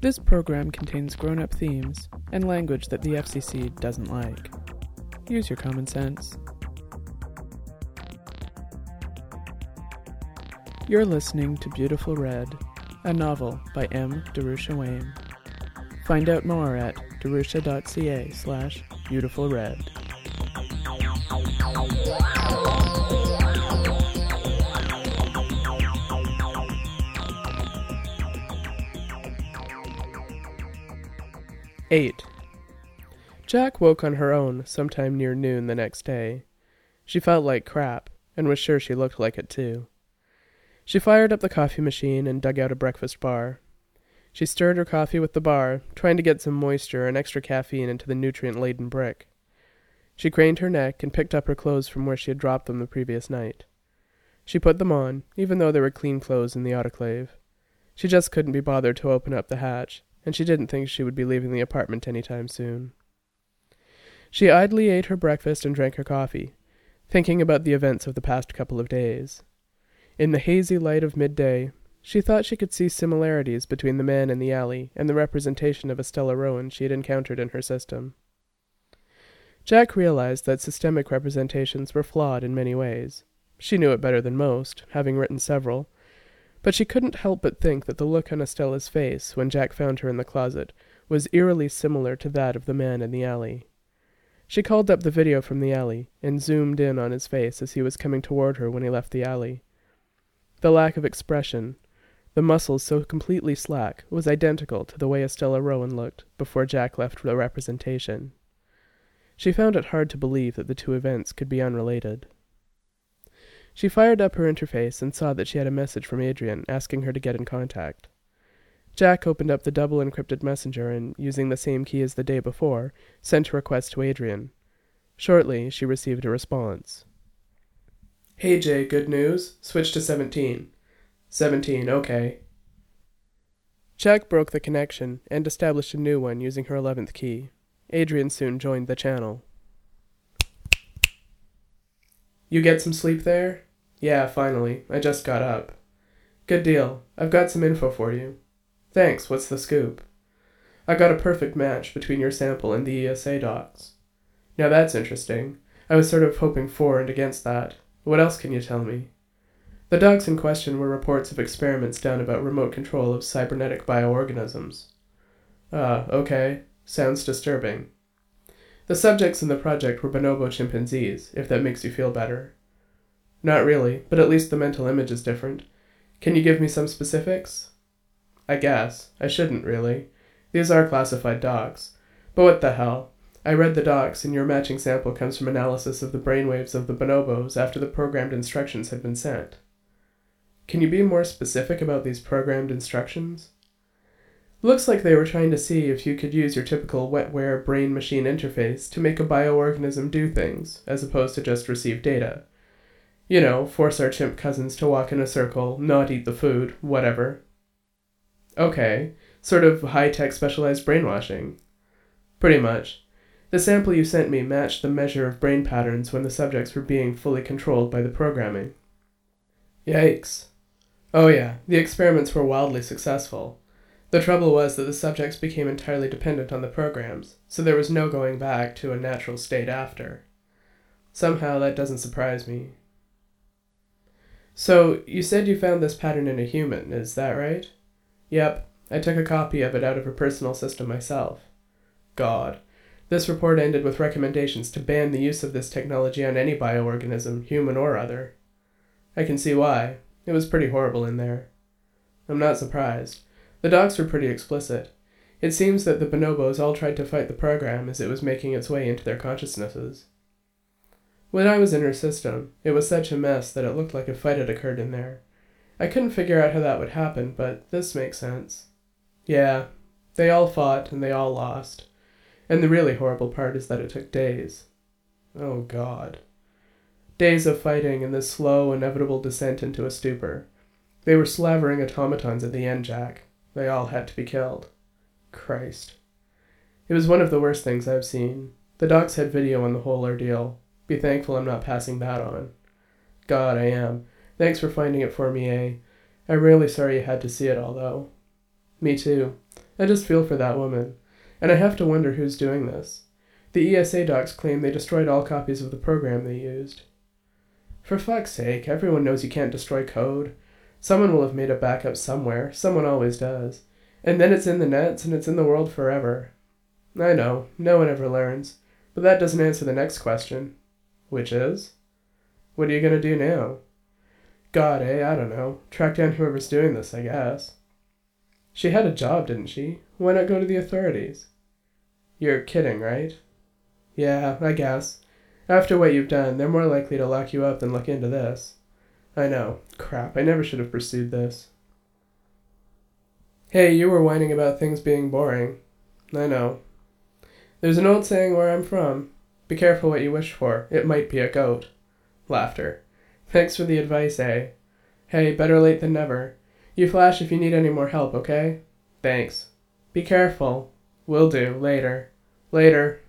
This program contains grown up themes and language that the FCC doesn't like. Use your common sense. You're listening to Beautiful Red, a novel by M. Darusha Wayne. Find out more at darusha.ca slash beautifulred. Eight. Jack woke on her own sometime near noon the next day. She felt like crap, and was sure she looked like it too. She fired up the coffee machine and dug out a breakfast bar. She stirred her coffee with the bar, trying to get some moisture and extra caffeine into the nutrient laden brick. She craned her neck and picked up her clothes from where she had dropped them the previous night. She put them on, even though there were clean clothes in the autoclave. She just couldn't be bothered to open up the hatch, and she didn't think she would be leaving the apartment any time soon. She idly ate her breakfast and drank her coffee, thinking about the events of the past couple of days. In the hazy light of midday, she thought she could see similarities between the man in the alley and the representation of Estella Rowan she had encountered in her system. Jack realized that systemic representations were flawed in many ways. She knew it better than most, having written several, but she couldn't help but think that the look on Estella's face when Jack found her in the closet was eerily similar to that of the man in the alley. She called up the video from the alley and zoomed in on his face as he was coming toward her when he left the alley. The lack of expression, the muscles so completely slack, was identical to the way Estella Rowan looked before Jack left the representation. She found it hard to believe that the two events could be unrelated. She fired up her interface and saw that she had a message from Adrian asking her to get in contact. Jack opened up the double encrypted messenger and, using the same key as the day before, sent a request to Adrian. Shortly, she received a response. Hey Jay, good news? Switch to 17. 17, okay. Jack broke the connection and established a new one using her 11th key. Adrian soon joined the channel. You get some sleep there? Yeah, finally. I just got up. Good deal. I've got some info for you. Thanks, what's the scoop? I got a perfect match between your sample and the ESA docs. Now that's interesting. I was sort of hoping for and against that. What else can you tell me? The docs in question were reports of experiments done about remote control of cybernetic bioorganisms. Ah, okay. Sounds disturbing. The subjects in the project were bonobo chimpanzees, if that makes you feel better. Not really, but at least the mental image is different. Can you give me some specifics? I guess. I shouldn't, really. These are classified docs. But what the hell? I read the docs, and your matching sample comes from analysis of the brainwaves of the bonobos after the programmed instructions had been sent. Can you be more specific about these programmed instructions? Looks like they were trying to see if you could use your typical wetware brain machine interface to make a bioorganism do things, as opposed to just receive data. You know, force our chimp cousins to walk in a circle, not eat the food, whatever. Okay, sort of high tech specialized brainwashing. Pretty much. The sample you sent me matched the measure of brain patterns when the subjects were being fully controlled by the programming. Yikes. Oh, yeah, the experiments were wildly successful. The trouble was that the subjects became entirely dependent on the programs, so there was no going back to a natural state after. Somehow that doesn't surprise me. So, you said you found this pattern in a human, is that right? Yep, I took a copy of it out of a personal system myself. God. This report ended with recommendations to ban the use of this technology on any bioorganism, human or other. I can see why. It was pretty horrible in there. I'm not surprised. The docs were pretty explicit. It seems that the bonobos all tried to fight the program as it was making its way into their consciousnesses. When I was in her system, it was such a mess that it looked like a fight had occurred in there. I couldn't figure out how that would happen, but this makes sense. Yeah, they all fought and they all lost. And the really horrible part is that it took days. Oh, God. Days of fighting and this slow, inevitable descent into a stupor. They were slavering automatons at the end, Jack. They all had to be killed. Christ. It was one of the worst things I've seen. The docs had video on the whole ordeal. Be thankful I'm not passing that on. God, I am. Thanks for finding it for me, eh? I'm really sorry you had to see it all, though. Me too. I just feel for that woman. And I have to wonder who's doing this. The ESA docs claim they destroyed all copies of the program they used. For fuck's sake, everyone knows you can't destroy code. Someone will have made a backup somewhere. Someone always does. And then it's in the nets and it's in the world forever. I know, no one ever learns. But that doesn't answer the next question. Which is? What are you gonna do now? God, eh? I don't know. Track down whoever's doing this, I guess. She had a job, didn't she? Why not go to the authorities? You're kidding, right? Yeah, I guess. After what you've done, they're more likely to lock you up than look into this. I know. Crap, I never should have pursued this. Hey, you were whining about things being boring. I know. There's an old saying where I'm from. Be careful what you wish for. It might be a goat. Laughter. Thanks for the advice, eh? Hey, better late than never. You flash if you need any more help, okay? Thanks. Be careful. Will do. Later. Later.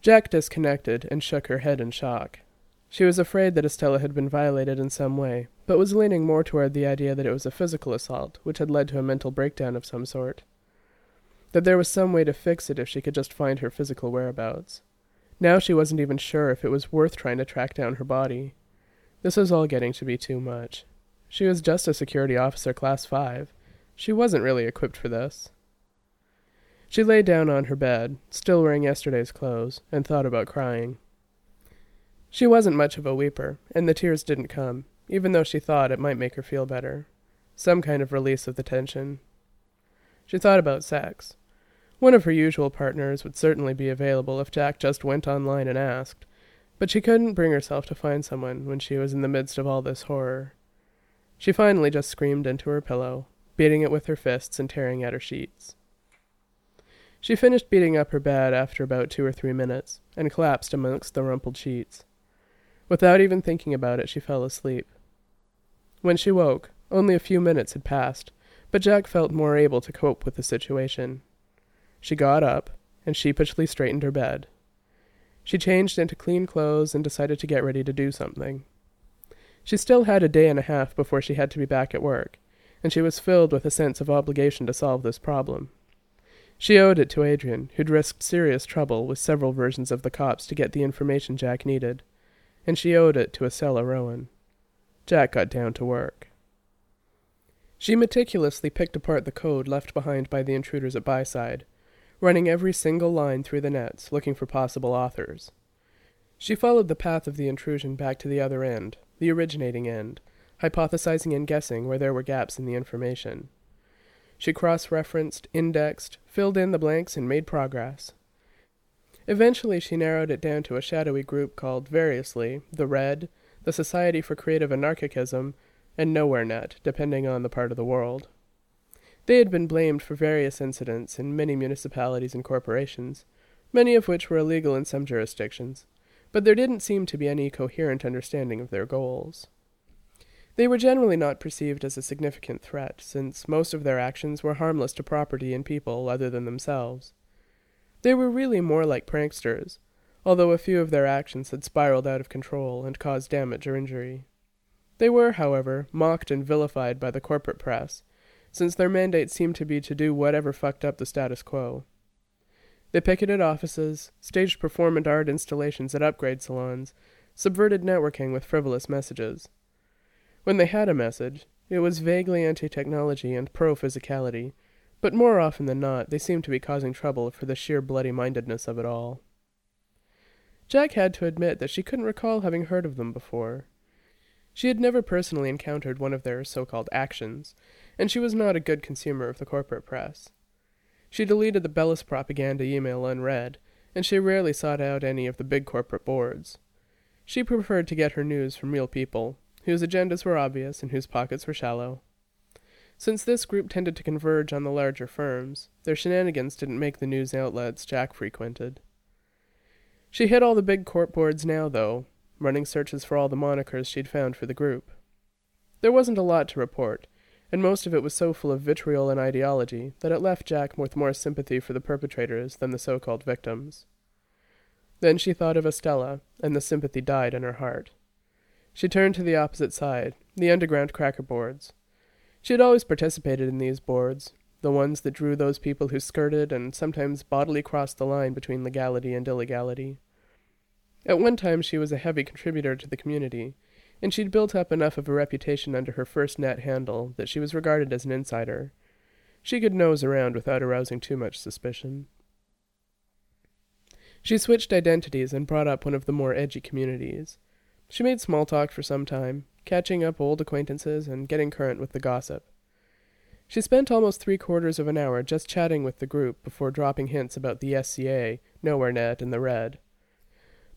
Jack disconnected and shook her head in shock. She was afraid that Estella had been violated in some way, but was leaning more toward the idea that it was a physical assault, which had led to a mental breakdown of some sort. That there was some way to fix it if she could just find her physical whereabouts. Now she wasn't even sure if it was worth trying to track down her body. This was all getting to be too much. She was just a security officer class 5. She wasn't really equipped for this. She lay down on her bed, still wearing yesterday's clothes, and thought about crying. She wasn't much of a weeper, and the tears didn't come, even though she thought it might make her feel better. Some kind of release of the tension. She thought about sex. One of her usual partners would certainly be available if Jack just went online and asked, but she couldn't bring herself to find someone when she was in the midst of all this horror. She finally just screamed into her pillow, beating it with her fists and tearing at her sheets. She finished beating up her bed after about two or three minutes, and collapsed amongst the rumpled sheets. Without even thinking about it, she fell asleep. When she woke, only a few minutes had passed, but Jack felt more able to cope with the situation. She got up and sheepishly straightened her bed. She changed into clean clothes and decided to get ready to do something. She still had a day and a half before she had to be back at work, and she was filled with a sense of obligation to solve this problem. She owed it to Adrian, who'd risked serious trouble with several versions of the cops to get the information Jack needed, and she owed it to Estella Rowan. Jack got down to work. She meticulously picked apart the code left behind by the intruders at Byside, running every single line through the nets, looking for possible authors. She followed the path of the intrusion back to the other end, the originating end, hypothesizing and guessing where there were gaps in the information. She cross referenced, indexed, filled in the blanks, and made progress. Eventually, she narrowed it down to a shadowy group called, variously, the Red, the Society for Creative Anarchism, and Nowhere Net, depending on the part of the world. They had been blamed for various incidents in many municipalities and corporations, many of which were illegal in some jurisdictions, but there didn't seem to be any coherent understanding of their goals. They were generally not perceived as a significant threat, since most of their actions were harmless to property and people other than themselves. They were really more like pranksters, although a few of their actions had spiraled out of control and caused damage or injury. They were, however, mocked and vilified by the corporate press, since their mandate seemed to be to do whatever fucked up the status quo. They picketed offices, staged performant art installations at upgrade salons, subverted networking with frivolous messages, when they had a message, it was vaguely anti technology and pro physicality, but more often than not, they seemed to be causing trouble for the sheer bloody mindedness of it all. Jack had to admit that she couldn't recall having heard of them before. She had never personally encountered one of their so called actions, and she was not a good consumer of the corporate press. She deleted the Bellis propaganda email unread, and she rarely sought out any of the big corporate boards. She preferred to get her news from real people, whose agendas were obvious and whose pockets were shallow. Since this group tended to converge on the larger firms, their shenanigans didn't make the news outlets Jack frequented. She hit all the big court boards now, though, running searches for all the monikers she'd found for the group. There wasn't a lot to report, and most of it was so full of vitriol and ideology that it left Jack with more sympathy for the perpetrators than the so called victims. Then she thought of Estella, and the sympathy died in her heart. She turned to the opposite side, the underground cracker boards. She had always participated in these boards, the ones that drew those people who skirted and sometimes bodily crossed the line between legality and illegality. At one time, she was a heavy contributor to the community, and she'd built up enough of a reputation under her first net handle that she was regarded as an insider. She could nose around without arousing too much suspicion. She switched identities and brought up one of the more edgy communities. She made small talk for some time, catching up old acquaintances and getting current with the gossip. She spent almost three quarters of an hour just chatting with the group before dropping hints about the SCA, Nowhere Net, and the Red.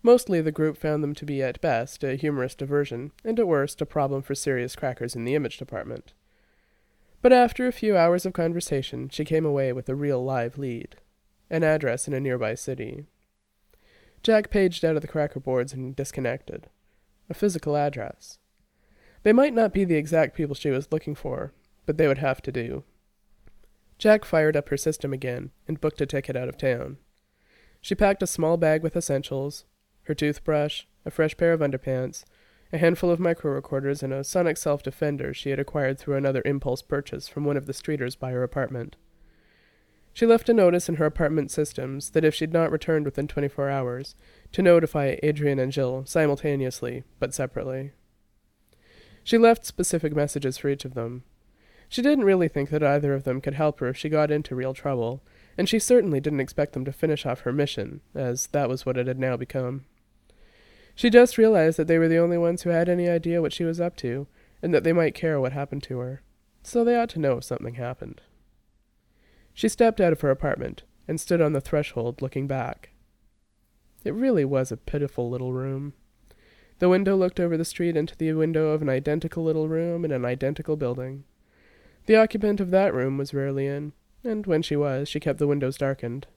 Mostly the group found them to be at best a humorous diversion, and at worst a problem for serious crackers in the image department. But after a few hours of conversation, she came away with a real live lead an address in a nearby city. Jack paged out of the cracker boards and disconnected. A physical address. They might not be the exact people she was looking for, but they would have to do. Jack fired up her system again and booked a ticket out of town. She packed a small bag with essentials her toothbrush, a fresh pair of underpants, a handful of micro recorders, and a Sonic Self Defender she had acquired through another impulse purchase from one of the streeters by her apartment. She left a notice in her apartment systems that if she'd not returned within 24 hours, to notify Adrian and Jill simultaneously, but separately. She left specific messages for each of them. She didn't really think that either of them could help her if she got into real trouble, and she certainly didn't expect them to finish off her mission, as that was what it had now become. She just realized that they were the only ones who had any idea what she was up to, and that they might care what happened to her. So they ought to know if something happened. She stepped out of her apartment and stood on the threshold looking back. It really was a pitiful little room. The window looked over the street into the window of an identical little room in an identical building. The occupant of that room was rarely in, and when she was, she kept the windows darkened.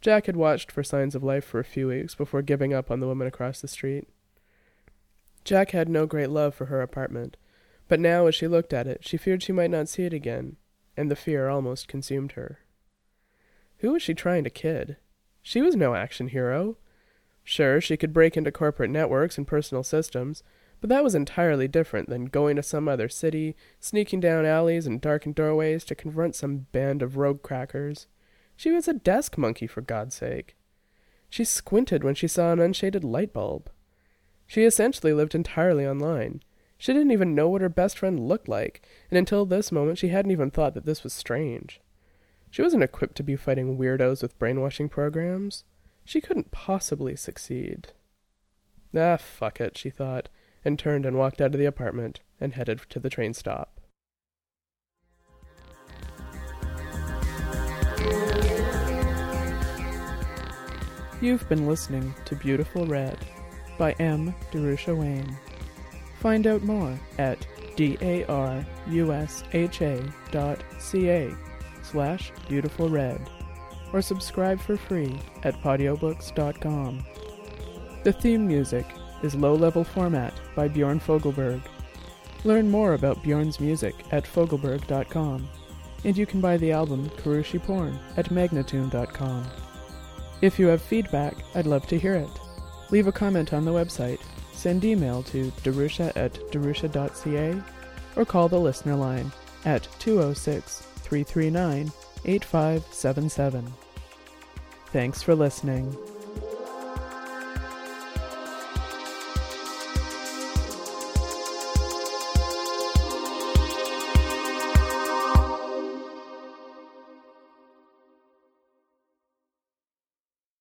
Jack had watched for signs of life for a few weeks before giving up on the woman across the street. Jack had no great love for her apartment, but now as she looked at it, she feared she might not see it again, and the fear almost consumed her. Who was she trying to kid? She was no action hero. Sure, she could break into corporate networks and personal systems, but that was entirely different than going to some other city, sneaking down alleys and darkened doorways to confront some band of rogue crackers. She was a desk monkey, for God's sake. She squinted when she saw an unshaded light bulb. She essentially lived entirely online. She didn't even know what her best friend looked like, and until this moment she hadn't even thought that this was strange. She wasn't equipped to be fighting weirdos with brainwashing programs. She couldn't possibly succeed. Ah, fuck it, she thought, and turned and walked out of the apartment and headed to the train stop. You've been listening to Beautiful Red by M. Darusha Wayne. Find out more at darusha dot ca slash beautiful red or subscribe for free at podiobooks.com. The theme music is Low Level Format by Bjorn Fogelberg. Learn more about Bjorn's music at fogelberg.com, and you can buy the album Karooshi Porn at magnatune.com. If you have feedback, I'd love to hear it. Leave a comment on the website, send email to darusha at darusha.ca, or call the listener line at 206 339 8577. Thanks for listening.